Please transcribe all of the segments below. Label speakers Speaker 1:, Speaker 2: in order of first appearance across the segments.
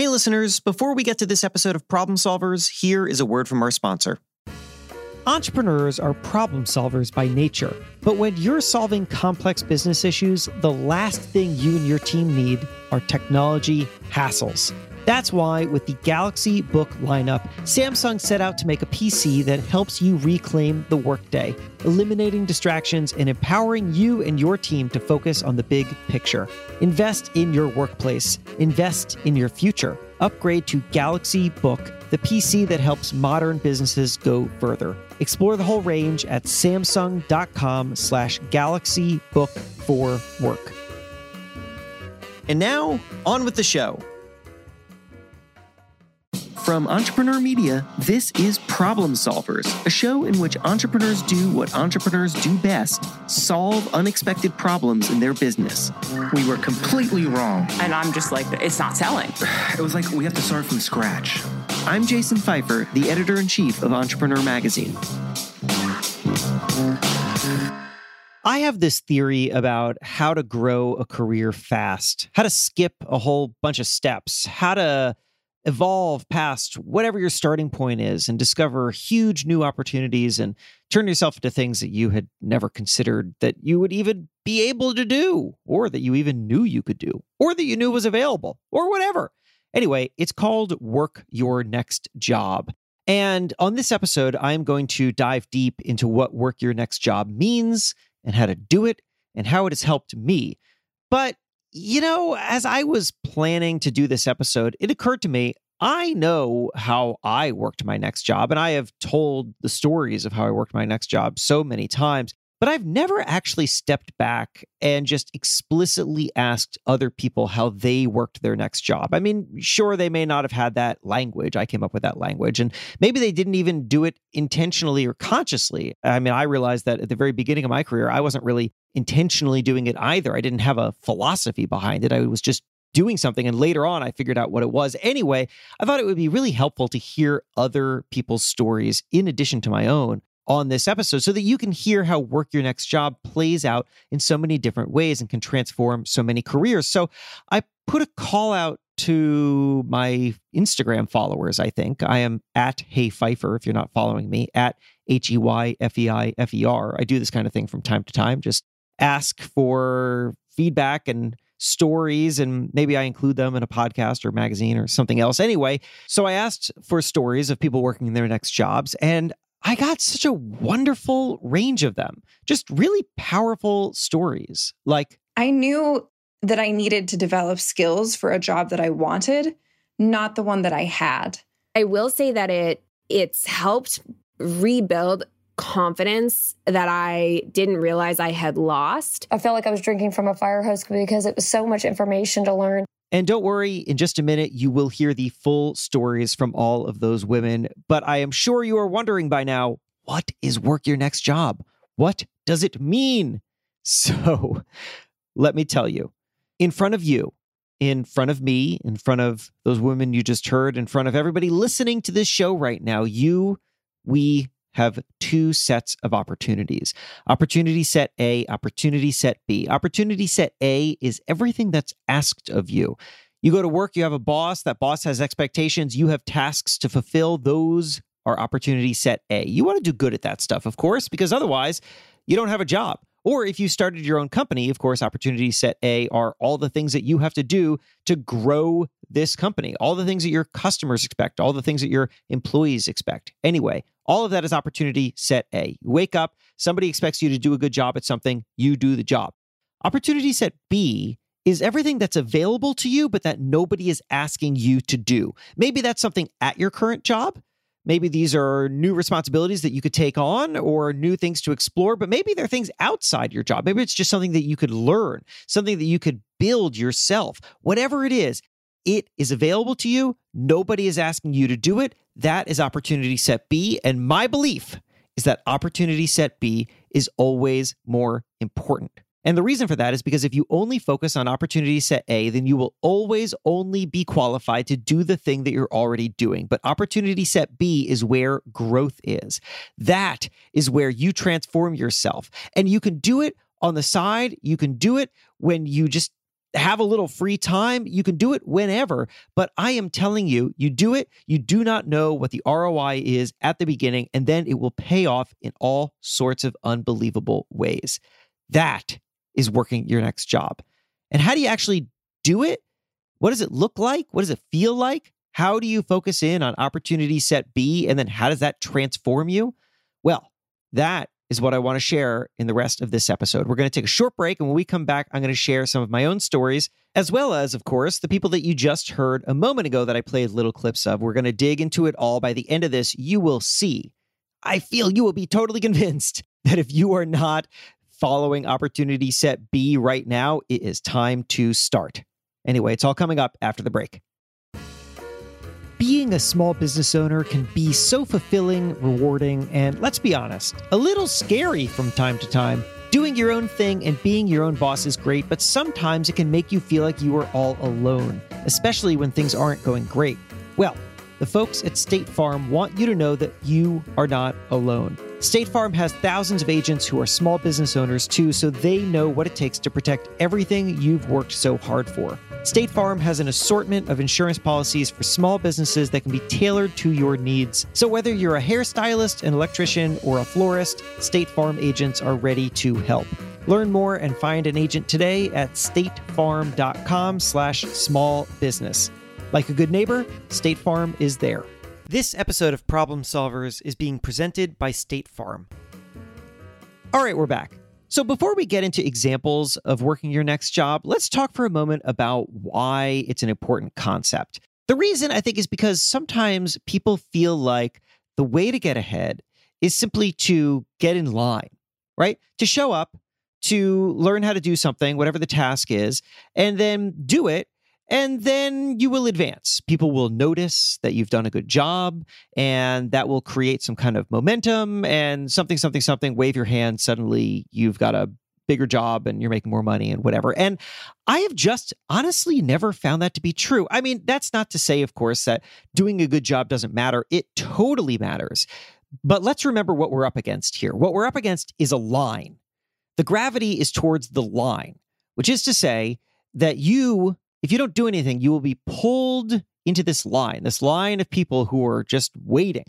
Speaker 1: Hey, listeners, before we get to this episode of Problem Solvers, here is a word from our sponsor.
Speaker 2: Entrepreneurs are problem solvers by nature, but when you're solving complex business issues, the last thing you and your team need are technology hassles. That's why, with the Galaxy Book lineup, Samsung set out to make a PC that helps you reclaim the workday, eliminating distractions and empowering you and your team to focus on the big picture. Invest in your workplace, invest in your future. Upgrade to Galaxy Book, the PC that helps modern businesses go further. Explore the whole range at samsung.com slash galaxy book for work.
Speaker 1: And now, on with the show. From Entrepreneur Media, this is Problem Solvers, a show in which entrepreneurs do what entrepreneurs do best solve unexpected problems in their business.
Speaker 3: We were completely wrong.
Speaker 4: And I'm just like, it's not selling.
Speaker 3: It was like we have to start from scratch.
Speaker 1: I'm Jason Feifer, the editor in chief of Entrepreneur Magazine.
Speaker 2: I have this theory about how to grow a career fast, how to skip a whole bunch of steps, how to evolve past whatever your starting point is and discover huge new opportunities and turn yourself into things that you had never considered that you would even be able to do, or that you even knew you could do, or that you knew was available, or whatever. Anyway, it's called Work Your Next Job. And on this episode, I'm going to dive deep into what Work Your Next Job means and how to do it and how it has helped me. But you know, as I was planning to do this episode, it occurred to me I know how I worked my next job, and I have told the stories of how I worked my next job so many times, but I've never actually stepped back and just explicitly asked other people how they worked their next job. I mean, sure, they may not have had that language. I came up with that language, and maybe they didn't even do it intentionally or consciously. I mean, I realized that at the very beginning of my career, I wasn't really intentionally doing it either. I didn't have a philosophy behind it. I was just doing something. And later on, I figured out what it was. Anyway, I thought it would be really helpful to hear other people's stories in addition to my own on this episode so that you can hear how work your next job plays out in so many different ways and can transform so many careers. So I put a call out to my Instagram followers, I think. I am at Hey Feifer if you're not following me, at H E Y F E I F E R. I do this kind of thing from time to time. Just ask for feedback and stories and maybe I include them in a podcast or magazine or something else. Anyway, so I asked for stories of people working in their next jobs and I got such a wonderful range of them. Just really powerful stories. Like
Speaker 5: I knew that I needed to develop skills for a job that I wanted, not the one that I had.
Speaker 6: I will say that it it's helped rebuild confidence that I didn't realize I had lost.
Speaker 7: I felt like I was drinking from a fire hose because it was so much information to learn.
Speaker 2: And don't worry, in just a minute, you will hear the full stories from all of those women. But I am sure you are wondering by now what is work your next job? What does it mean? So let me tell you in front of you, in front of me, in front of those women you just heard, in front of everybody listening to this show right now, you, we, have two sets of opportunities opportunity set A, opportunity set B. Opportunity set A is everything that's asked of you. You go to work, you have a boss, that boss has expectations, you have tasks to fulfill. Those are opportunity set A. You want to do good at that stuff, of course, because otherwise you don't have a job. Or if you started your own company, of course, opportunity set A are all the things that you have to do to grow this company, all the things that your customers expect, all the things that your employees expect. Anyway, all of that is opportunity set A. You wake up, somebody expects you to do a good job at something, you do the job. Opportunity set B is everything that's available to you, but that nobody is asking you to do. Maybe that's something at your current job. Maybe these are new responsibilities that you could take on or new things to explore, but maybe they're things outside your job. Maybe it's just something that you could learn, something that you could build yourself. Whatever it is, it is available to you. Nobody is asking you to do it. That is opportunity set B. And my belief is that opportunity set B is always more important. And the reason for that is because if you only focus on opportunity set A, then you will always only be qualified to do the thing that you're already doing. But opportunity set B is where growth is. That is where you transform yourself. And you can do it on the side, you can do it when you just have a little free time, you can do it whenever. But I am telling you, you do it, you do not know what the ROI is at the beginning, and then it will pay off in all sorts of unbelievable ways. That is working your next job. And how do you actually do it? What does it look like? What does it feel like? How do you focus in on opportunity set B? And then how does that transform you? Well, that is what I want to share in the rest of this episode. We're going to take a short break. And when we come back, I'm going to share some of my own stories, as well as, of course, the people that you just heard a moment ago that I played little clips of. We're going to dig into it all. By the end of this, you will see. I feel you will be totally convinced that if you are not following opportunity set B right now, it is time to start. Anyway, it's all coming up after the break. Being a small business owner can be so fulfilling, rewarding, and let's be honest, a little scary from time to time. Doing your own thing and being your own boss is great, but sometimes it can make you feel like you are all alone, especially when things aren't going great. Well, the folks at State Farm want you to know that you are not alone. State Farm has thousands of agents who are small business owners too, so they know what it takes to protect everything you've worked so hard for. State Farm has an assortment of insurance policies for small businesses that can be tailored to your needs. So whether you're a hairstylist, an electrician, or a florist, State Farm agents are ready to help. Learn more and find an agent today at statefarm.com slash small business. Like a good neighbor, State Farm is there. This episode of Problem Solvers is being presented by State Farm. All right, we're back. So, before we get into examples of working your next job, let's talk for a moment about why it's an important concept. The reason I think is because sometimes people feel like the way to get ahead is simply to get in line, right? To show up, to learn how to do something, whatever the task is, and then do it and then you will advance. People will notice that you've done a good job, and that will create some kind of momentum and something, something, something. Wave your hand, suddenly you've got a bigger job and you're making more money and whatever. And I have just honestly never found that to be true. I mean, that's not to say, of course, that doing a good job doesn't matter. It totally matters. But let's remember what we're up against here. What we're up against is a line. The gravity is towards the line, which is to say that you if you don't do anything, you will be pulled into this line, this line of people who are just waiting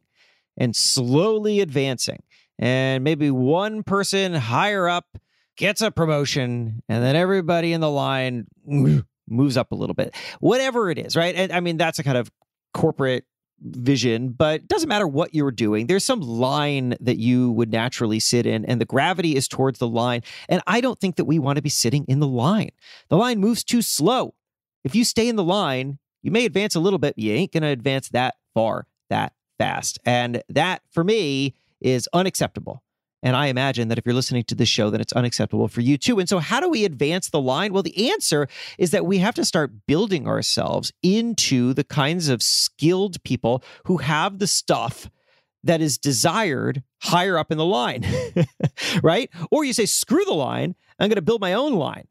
Speaker 2: and slowly advancing. And maybe one person higher up gets a promotion, and then everybody in the line moves up a little bit. Whatever it is, right? And I mean, that's a kind of corporate vision, but doesn't matter what you're doing. There's some line that you would naturally sit in, and the gravity is towards the line. And I don't think that we want to be sitting in the line. The line moves too slow if you stay in the line, you may advance a little bit, but you ain't going to advance that far that fast. And that, for me, is unacceptable. And I imagine that if you're listening to this show, then it's unacceptable for you too. And so, how do we advance the line? Well, the answer is that we have to start building ourselves into the kinds of skilled people who have the stuff that is desired higher up in the line, right? Or you say, screw the line, I'm going to build my own line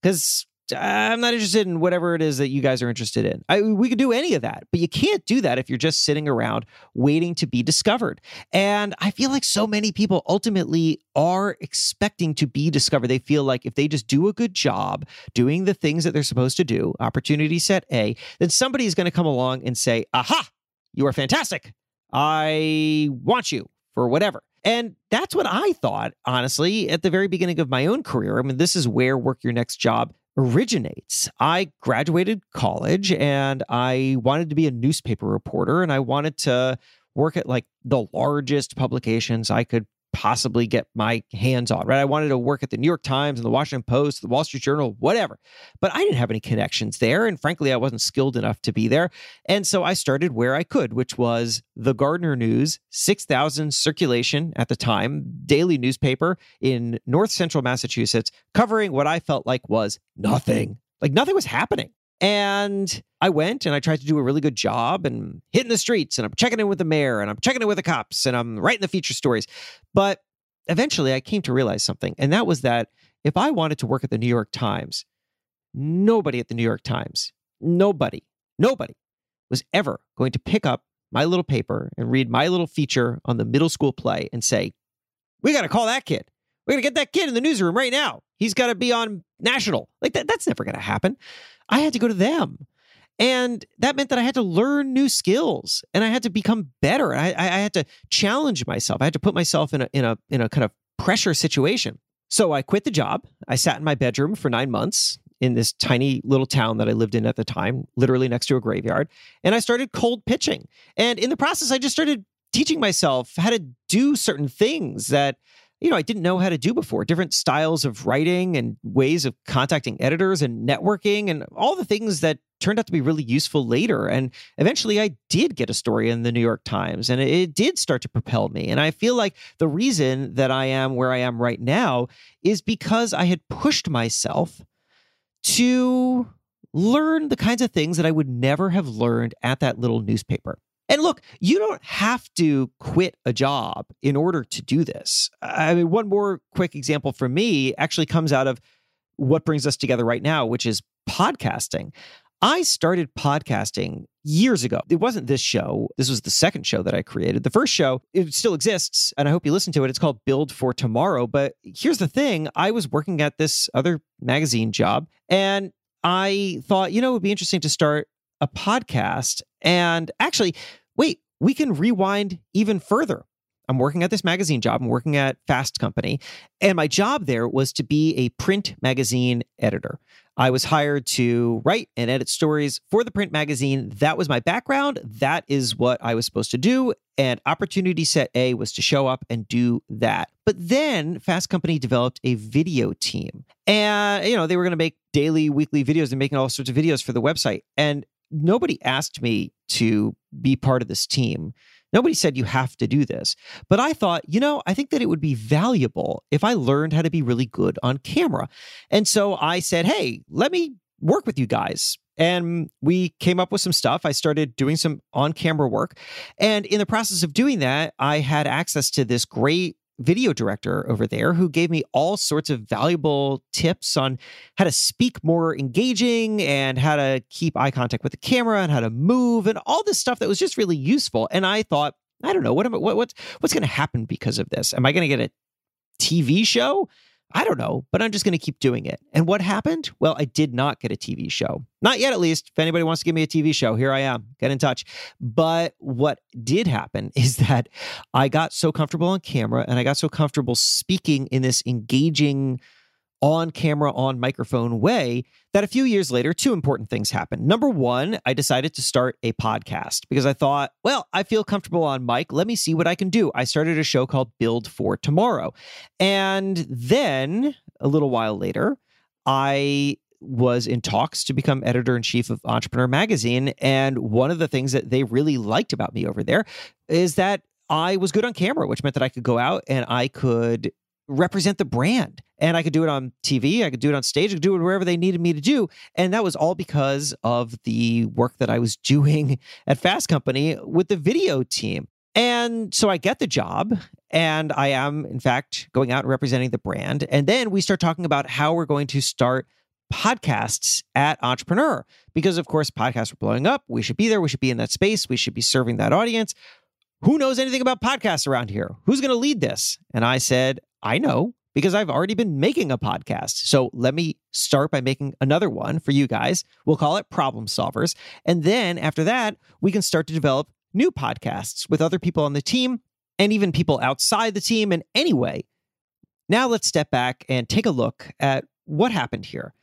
Speaker 2: because Uh, I'm not interested in whatever it is that you guys are interested in. I, we could do any of that, but you can't do that if you're just sitting around waiting to be discovered. And I feel like so many people ultimately are expecting to be discovered. They feel like if they just do a good job doing the things that they're supposed to do, opportunity set A, then somebody is going to come along and say, aha, you are fantastic. I want you for whatever. And that's what I thought, honestly, at the very beginning of my own career. I mean, this is where Work Your Next Job originates. I graduated college and I wanted to be a newspaper reporter and I wanted to work at like the largest publications I could possibly get my hands on, right? I wanted to work at the New York Times and the Washington Post, the Wall Street Journal, whatever. But I didn't have any connections there. And frankly, I wasn't skilled enough to be there. And so I started where I could, which was the Gardner News, 6,000 circulation at the time, daily newspaper in north central Massachusetts, covering what I felt like was nothing. Like nothing was happening. And I went and I tried to do a really good job and hitting the streets and I'm checking in with the mayor and I'm checking in with the cops and I'm writing the feature stories. But eventually I came to realize something. And that was that if I wanted to work at the New York Times, nobody at the New York Times, nobody, nobody was ever going to pick up my little paper and read my little feature on the middle school play and say, we got to call that kid. We got to get that kid in the newsroom right now. He's got to be on national. Like that, that's never going to happen. I had to go to them. And that meant that I had to learn new skills and I had to become better. I, I had to challenge myself. I had to put myself in a, in a, in a kind of pressure situation. So I quit the job. I sat in my bedroom for nine months in this tiny little town that I lived in at the time, literally next to a graveyard. And I started cold pitching. And in the process, I just started teaching myself how to do certain things that you know, I didn't know how to do before different styles of writing and ways of contacting editors and networking and all the things that turned out to be really useful later. And eventually I did get a story in the New York Times and it did start to propel me. And I feel like the reason that I am where I am right now is because I had pushed myself to learn the kinds of things that I would never have learned at that little newspaper. And look, you don't have to quit a job in order to do this. I mean, one more quick example for me actually comes out of what brings us together right now, which is podcasting. I started podcasting years ago. It wasn't this show. This was the second show that I created. The first show, it still exists, and I hope you listen to it. It's called Build for Tomorrow. But here's the thing I was working at this other magazine job, and I thought, you know, it would be interesting to start a podcast. And actually, wait, we can rewind even further. I'm working at this magazine job. I'm working at Fast Company. And my job there was to be a print magazine editor. I was hired to write and edit stories for the print magazine. That was my background. That is what I was supposed to do. And opportunity set A was to show up and do that. But then Fast Company developed a video team. And, you know, they were going to make daily, weekly videos and making all sorts of videos for the website. And nobody asked me to be part of this team. Nobody said you have to do this. But I thought, you know, I think that it would be valuable if I learned how to be really good on camera. And so I said, hey, let me work with you guys. And we came up with some stuff. I started doing some on camera work. And in the process of doing that, I had access to this great video director over there who gave me all sorts of valuable tips on how to speak more engaging and how to keep eye contact with the camera and how to move and all this stuff that was just really useful. And I thought, I don't know, what am I, what, what's what's going to happen because of this? Am I going to get a TV show? I don't know, but I'm just going to keep doing it. And what happened? Well, I did not get a TV show. Not yet, at least. If anybody wants to give me a TV show, here I am. Get in touch. But what did happen is that I got so comfortable on camera and I got so comfortable speaking in this engaging, on camera, on microphone way that a few years later, two important things happened. Number one, I decided to start a podcast because I thought, well, I feel comfortable on mic. Let me see what I can do. I started a show called Build for Tomorrow. And then a little while later, I was in talks to become editor in chief of Entrepreneur Magazine. And one of the things that they really liked about me over there is that I was good on camera, which meant that I could go out and I could represent the brand. And I could do it on TV, I could do it on stage, I could do it wherever they needed me to do. And that was all because of the work that I was doing at Fast Company with the video team. And so I get the job, and I am, in fact, going out and representing the brand. And then we start talking about how we're going to start podcasts at Entrepreneur. Because, of course, podcasts are blowing up. We should be there. We should be in that space. We should be serving that audience. Who knows anything about podcasts around here? Who's going to lead this? And I said, I know because I've already been making a podcast. So let me start by making another one for you guys. We'll call it Problem Solvers. And then after that, we can start to develop new podcasts with other people on the team and even people outside the team. And anyway, now let's step back and take a look at what happened here.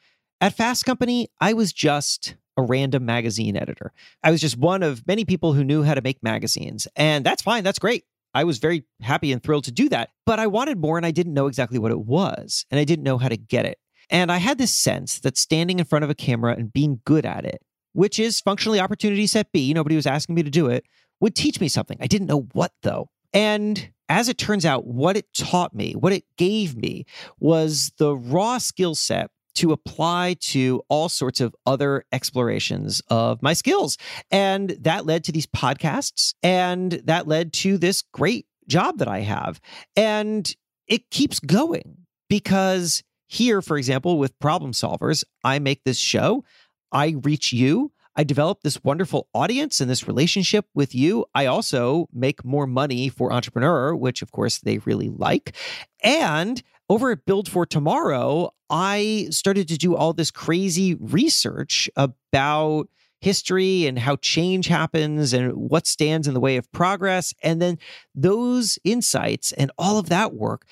Speaker 2: At Fast Company, I was just a random magazine editor. I was just one of many people who knew how to make magazines. And that's fine. That's great. I was very happy and thrilled to do that. But I wanted more and I didn't know exactly what it was. And I didn't know how to get it. And I had this sense that standing in front of a camera and being good at it, which is functionally opportunity set B, nobody was asking me to do it, would teach me something. I didn't know what though. And as it turns out, what it taught me, what it gave me was the raw skill set to apply to all sorts of other explorations of my skills. And that led to these podcasts and that led to this great job that I have. And it keeps going because here, for example, with problem solvers, I make this show, I reach you. I develop this wonderful audience and this relationship with you. I also make more money for Entrepreneur, which of course they really like. And over at Build for Tomorrow, I started to do all this crazy research about history and how change happens and what stands in the way of progress. And then those insights and all of that work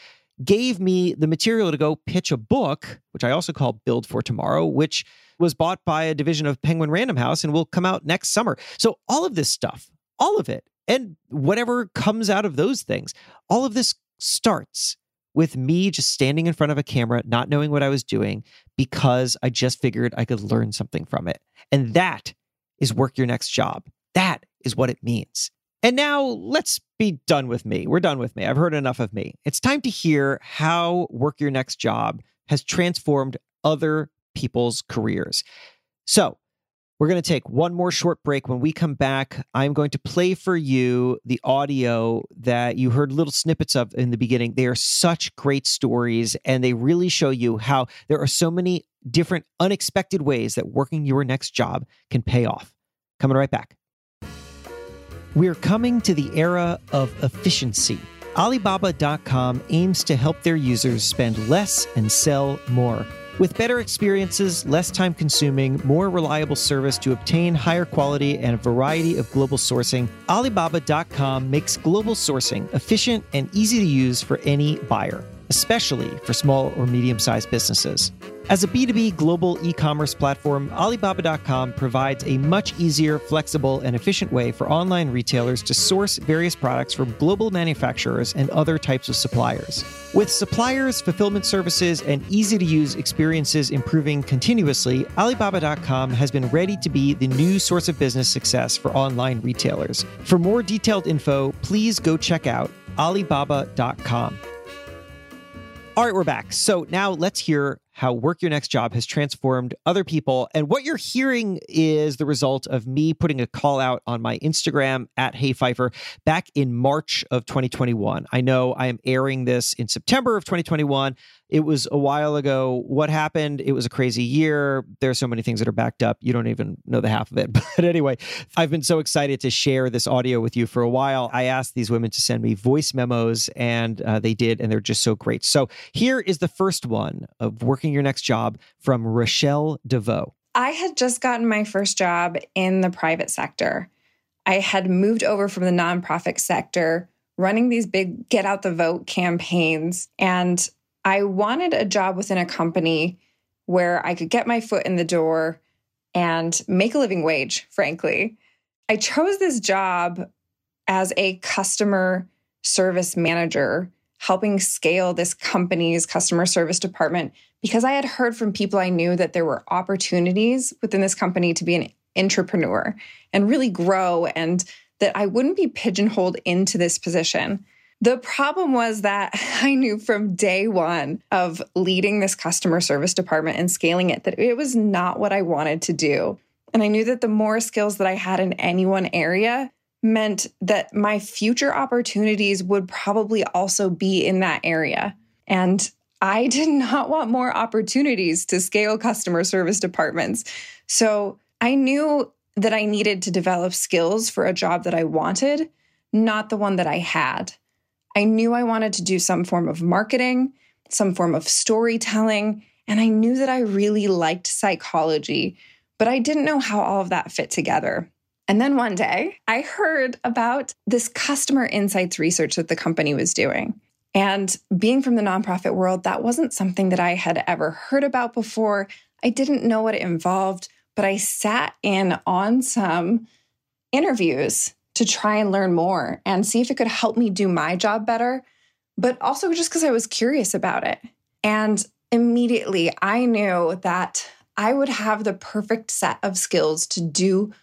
Speaker 2: gave me the material to go pitch a book, which I also call Build for Tomorrow, which was bought by a division of Penguin Random House and will come out next summer. So, all of this stuff, all of it, and whatever comes out of those things, all of this starts with me just standing in front of a camera, not knowing what I was doing because I just figured I could learn something from it. And that is work your next job. That is what it means. And now let's be done with me. We're done with me. I've heard enough of me. It's time to hear how work your next job has transformed other people's careers. So, we're going to take one more short break. When we come back, I'm going to play for you the audio that you heard little snippets of in the beginning. They are such great stories, and they really show you how there are so many different unexpected ways that working your next job can pay off. Coming right back. We're coming to the era of efficiency. Alibaba.com aims to help their users spend less and sell more. With better experiences, less time consuming, more reliable service to obtain higher quality and a variety of global sourcing, Alibaba.com makes global sourcing efficient and easy to use for any buyer, especially for small or medium sized businesses. As a B2B global e commerce platform, Alibaba.com provides a much easier, flexible, and efficient way for online retailers to source various products from global manufacturers and other types of suppliers. With suppliers, fulfillment services, and easy to use experiences improving continuously, Alibaba.com has been ready to be the new source of business success for online retailers. For more detailed info, please go check out Alibaba.com. All right, we're back. So now let's hear how Work Your Next Job has transformed other people. And what you're hearing is the result of me putting a call out on my Instagram at Hey Feifer back in March of 2021. I know I am airing this in September of 2021. It was a while ago. What happened? It was a crazy year. There are so many things that are backed up. You don't even know the half of it. But anyway, I've been so excited to share this audio with you for a while. I asked these women to send me voice memos, and uh, they did, and they're just so great. So here is the first one of working your next job from Rochelle DeVoe.
Speaker 5: I had just gotten my first job in the private sector. I had moved over from the nonprofit sector, running these big get out the vote campaigns. And I wanted a job within a company where I could get my foot in the door and make a living wage, frankly. I chose this job as a customer service manager, helping scale this company's customer service department because I had heard from people I knew that there were opportunities within this company to be an entrepreneur and really grow, and that I wouldn't be pigeonholed into this position. The problem was that I knew from day one of leading this customer service department and scaling it that it was not what I wanted to do. And I knew that the more skills that I had in any one area meant that my future opportunities would probably also be in that area. And I did not want more opportunities to scale customer service departments. So I knew that I needed to develop skills for a job that I wanted, not the one that I had. I knew I wanted to do some form of marketing, some form of storytelling, and I knew that I really liked psychology, but I didn't know how all of that fit together. And then one day, I heard about this customer insights research that the company was doing. And being from the nonprofit world, that wasn't something that I had ever heard about before. I didn't know what it involved, but I sat in on some interviews to try and learn more and see if it could help me do my job better, but also just because I was curious about it. And immediately I knew that I would have the perfect set of skills to do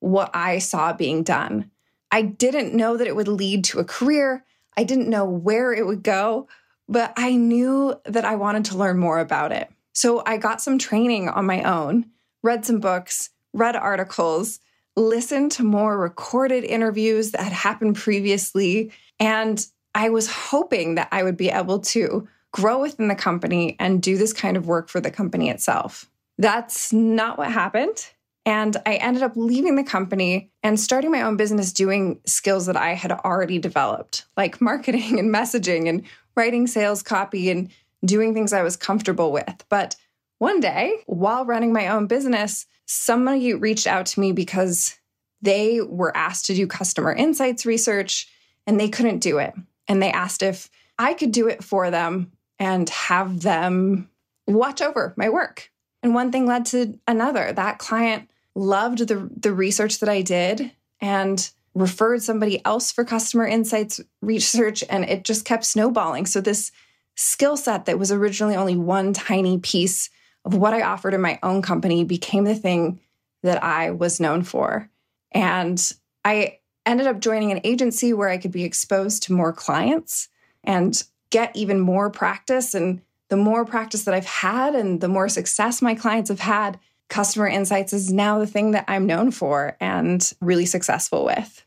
Speaker 5: what I saw being done. I didn't know that it would lead to a career. I didn't know where it would go, but I knew that I wanted to learn more about it. So I got some training on my own, read some books, read articles, listened to more recorded interviews that had happened previously. And I was hoping that I would be able to grow within the company and do this kind of work for the company itself. That's not what happened. And I ended up leaving the company and starting my own business doing skills that I had already developed, like marketing and messaging and writing sales copy and doing things I was comfortable with. But one day, while running my own business, somebody reached out to me because they were asked to do customer insights research and they couldn't do it. And they asked if I could do it for them and have them watch over my work. And one thing led to another. That client loved the, the research that I did and referred somebody else for customer insights research, and it just kept snowballing. So, this skill set that was originally only one tiny piece of what I offered in my own company became the thing that I was known for. And I ended up joining an agency where I could be exposed to more clients and get even more practice. And the more practice that I've had and the more success my clients have had, customer insights is now the thing that I'm known for and really successful with.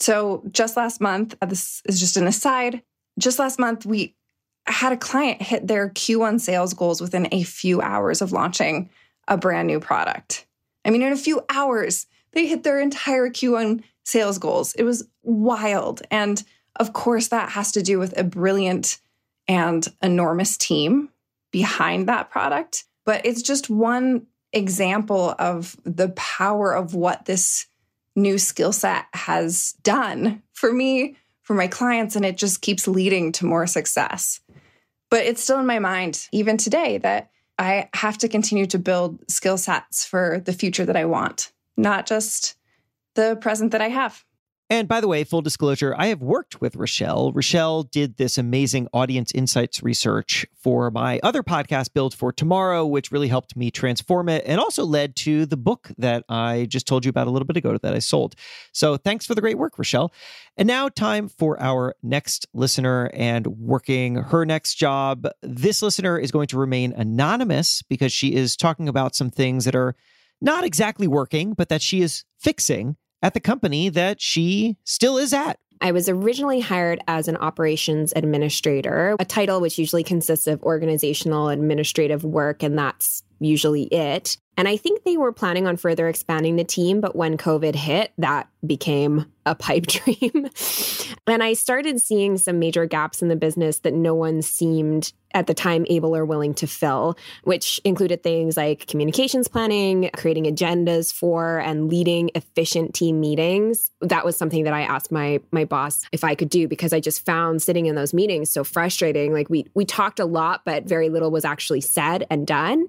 Speaker 5: So, just last month, uh, this is just an aside. Just last month, we had a client hit their Q1 sales goals within a few hours of launching a brand new product. I mean, in a few hours, they hit their entire Q1 sales goals. It was wild. And of course, that has to do with a brilliant and enormous team behind that product. But it's just one example of the power of what this new skill set has done for me, for my clients, and it just keeps leading to more success. But it's still in my mind, even today, that I have to continue to build skill sets for the future that I want, not just the present that I have.
Speaker 2: And by the way, full disclosure, I have worked with Rochelle. Rochelle did this amazing audience insights research for my other podcast, Build for Tomorrow, which really helped me transform it and also led to the book that I just told you about a little bit ago that I sold. So thanks for the great work, Rochelle. And now, time for our next listener and working her next job. This listener is going to remain anonymous because she is talking about some things that are not exactly working, but that she is fixing at the company that she still is at.
Speaker 6: I was originally hired as an operations administrator, a title which usually consists of organizational administrative work, and that's usually it. And I think they were planning on further expanding the team, but when COVID hit, that became a pipe dream. and I started seeing some major gaps in the business that no one seemed at the time able or willing to fill, which included things like communications planning, creating agendas for and leading efficient team meetings. That was something that I asked my my boss if I could do because I just found sitting in those meetings so frustrating. Like we we talked a lot but very little was actually said and done.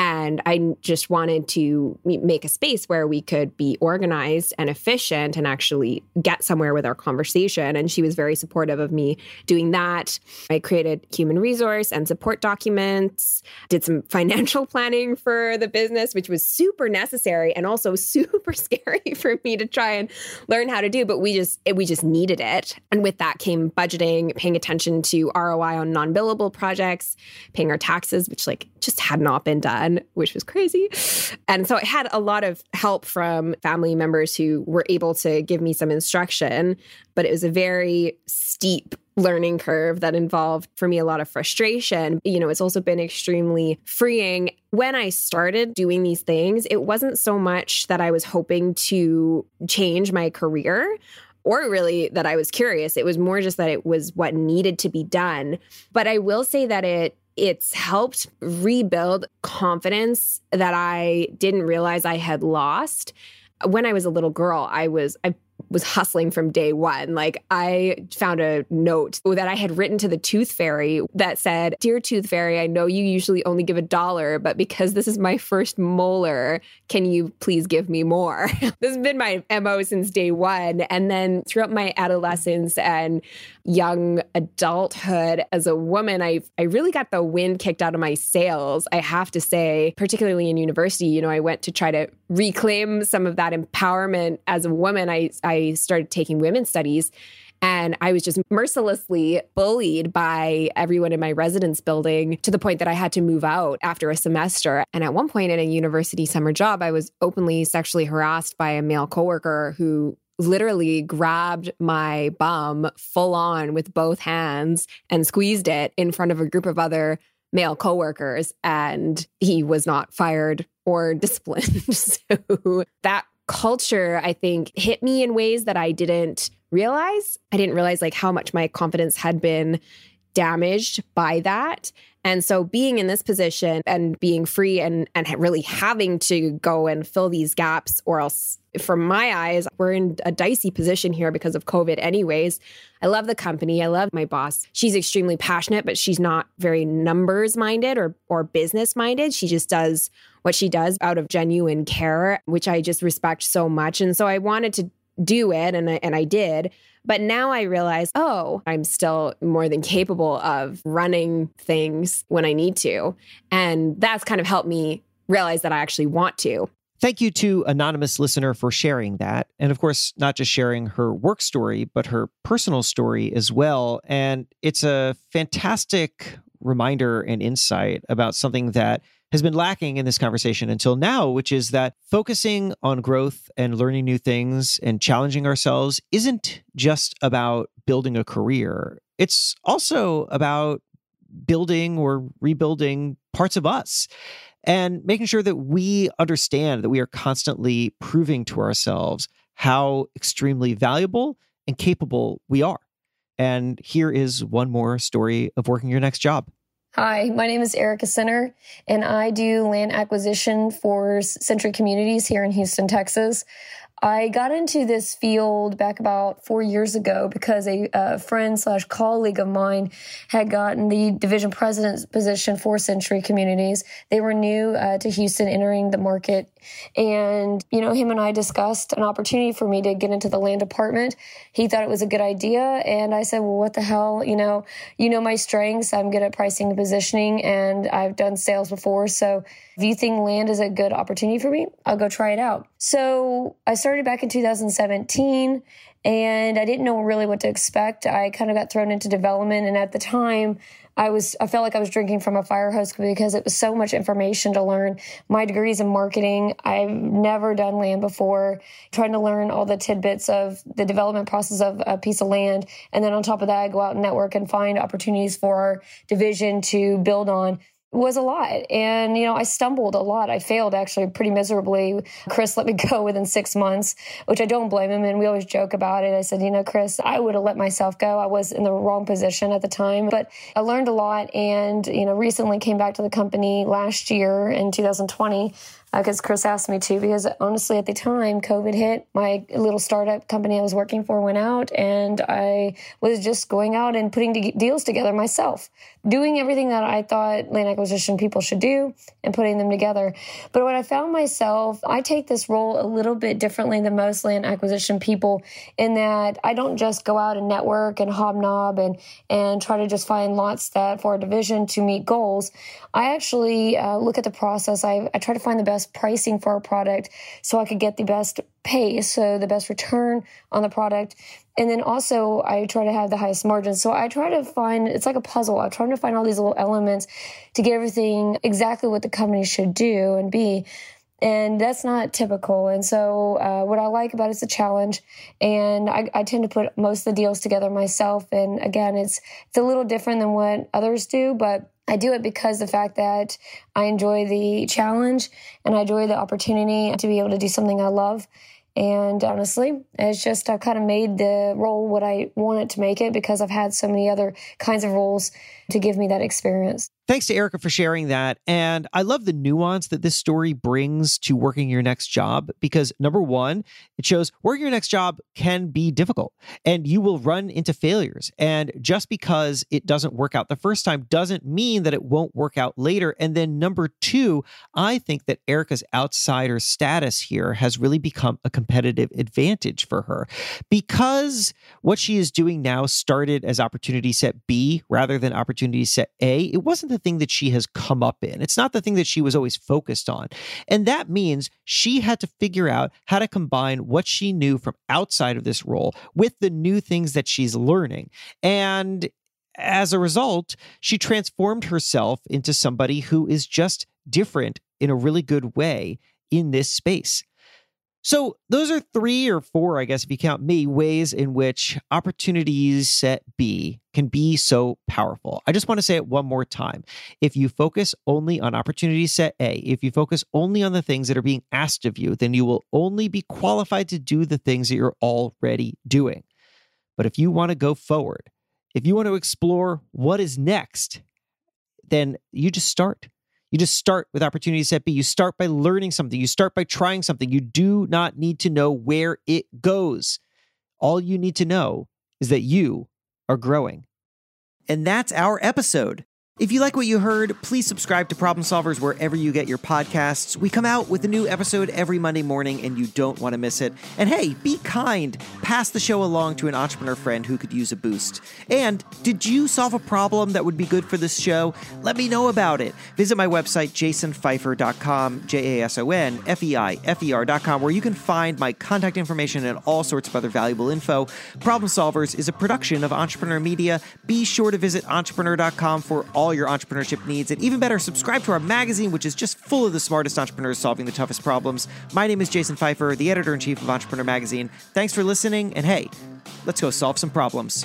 Speaker 6: And I just wanted to make a space where we could be organized and efficient and actually get somewhere with our conversation. And she was very supportive of me doing that. I created human resource and support documents, did some financial planning for the business, which was super necessary and also super scary for me to try and learn how to do. But we just, we just needed it. And with that came budgeting, paying attention to ROI on non billable projects, paying our taxes, which like just had not been done done, which was crazy. And so I had a lot of help from family members who were able to give me some instruction, but it was a very steep learning curve that involved for me a lot of frustration. You know, it's also been extremely freeing. When I started doing these things, it wasn't so much that I was hoping to change my career or really that I was curious. It was more just that it was what needed to be done. But I will say that it it's helped rebuild confidence that I didn't realize I had lost. When I was a little girl, I was I was hustling from day one. Like I found a note that I had written to the tooth fairy that said, Dear tooth fairy, I know you usually only give a dollar, but because this is my first molar, can you please give me more? this has been my MO since day one. And then throughout my adolescence and young adulthood as a woman, I I really got the wind kicked out of my sails. I have to say, particularly in university, you know, I went to try to reclaim some of that empowerment as a woman. I I started taking women's studies and I was just mercilessly bullied by everyone in my residence building to the point that I had to move out after a semester. And at one point in a university summer job, I was openly sexually harassed by a male coworker who literally grabbed my bum full on with both hands and squeezed it in front of a group of other male coworkers and he was not fired or disciplined. so that culture I think hit me in ways that I didn't realize. I didn't realize like how much my confidence had been damaged by that. And so being in this position and being free and and really having to go and fill these gaps or else from my eyes we're in a dicey position here because of COVID anyways. I love the company. I love my boss. She's extremely passionate but she's not very numbers minded or or business minded. She just does what she does out of genuine care, which I just respect so much. And so I wanted to do it and I, and I did. But now I realize, oh, I'm still more than capable of running things when I need to. And that's kind of helped me realize that I actually want to.
Speaker 2: Thank you to anonymous listener for sharing that. And of course, not just sharing her work story, but her personal story as well. And it's a fantastic reminder and insight about something that has been lacking in this conversation until now, which is that focusing on growth and learning new things and challenging ourselves isn't just about building a career. It's also about building or rebuilding parts of us and making sure that we understand that we are constantly proving to ourselves how extremely valuable and capable we are. And here is one more story of working your next job.
Speaker 7: Hi, my name is Erica Center, and I do land acquisition for Century Communities here in Houston, Texas. I got into this field back about four years ago because a, a friend slash colleague of mine had gotten the division president's position for Century Communities. They were new uh, to Houston, entering the market, and you know, him and I discussed an opportunity for me to get into the land department. He thought it was a good idea, and I said, "Well, what the hell? You know, you know my strengths. I'm good at pricing and positioning, and I've done sales before, so." If you think land is a good opportunity for me, I'll go try it out. So I started back in 2017 and I didn't know really what to expect. I kind of got thrown into development. And at the time, I was, I felt like I was drinking from a fire hose because it was so much information to learn. My degrees in marketing, I've never done land before, trying to learn all the tidbits of the development process of a piece of land. And then on top of that, I go out and network and find opportunities for our division to build on was a lot. And, you know, I stumbled a lot. I failed actually pretty miserably. Chris let me go within six months, which I don't blame him. And we always joke about it. I said, you know, Chris, I would have let myself go. I was in the wrong position at the time, but I learned a lot. And, you know, recently came back to the company last year in 2020 because uh, Chris asked me to. Because honestly, at the time COVID hit, my little startup company I was working for went out, and I was just going out and putting deals together myself, doing everything that I thought land acquisition people should do, and putting them together. But when I found myself, I take this role a little bit differently than most land acquisition people, in that I don't just go out and network and hobnob and and try to just find lots that for a division to meet goals. I actually uh, look at the process. I, I try to find the best best pricing for our product so I could get the best pay, so the best return on the product. And then also, I try to have the highest margins. So I try to find it's like a puzzle. I'm trying to find all these little elements to get everything exactly what the company should do and be and that's not typical. And so, uh, what I like about it's a challenge, and I, I, tend to put most of the deals together myself. And again, it's it's a little different than what others do, but I do it because the fact that I enjoy the challenge and I enjoy the opportunity to be able to do something I love. And honestly, it's just I've kind of made the role what I wanted to make it because I've had so many other kinds of roles to give me that experience.
Speaker 2: Thanks to Erica for sharing that. And I love the nuance that this story brings to working your next job because number one, it shows working your next job can be difficult and you will run into failures. And just because it doesn't work out the first time doesn't mean that it won't work out later. And then number two, I think that Erica's outsider status here has really become a competitive advantage for her because what she is doing now started as opportunity set B rather than opportunity set A. It wasn't the thing that she has come up in. It's not the thing that she was always focused on. And that means she had to figure out how to combine what she knew from outside of this role with the new things that she's learning. And as a result, she transformed herself into somebody who is just different in a really good way in this space. So, those are three or four, I guess, if you count me, ways in which opportunities set B can be so powerful. I just want to say it one more time. If you focus only on opportunity set A, if you focus only on the things that are being asked of you, then you will only be qualified to do the things that you're already doing. But if you want to go forward, if you want to explore what is next, then you just start. You just start with Opportunity Set B. You start by learning something. You start by trying something. You do not need to know where it goes. All you need to know is that you are growing. And that's our episode. If you like what you heard, please subscribe to Problem Solvers wherever you get your podcasts. We come out with a new episode every Monday morning, and you don't want to miss it. And hey, be kind. Pass the show along to an entrepreneur friend who could use a boost. And did you solve a problem that would be good for this show? Let me know about it. Visit my website, jasonfeifer.com, J A S O N F E I F E R.com, where you can find my contact information and all sorts of other valuable info. Problem Solvers is a production of Entrepreneur Media. Be sure to visit entrepreneur.com for all your entrepreneurship needs. And even better, subscribe to our magazine, which is just full of the smartest entrepreneurs solving the toughest problems. My name is Jason Feifer, the editor in chief of Entrepreneur Magazine. Thanks for listening, and hey, let's go solve some problems.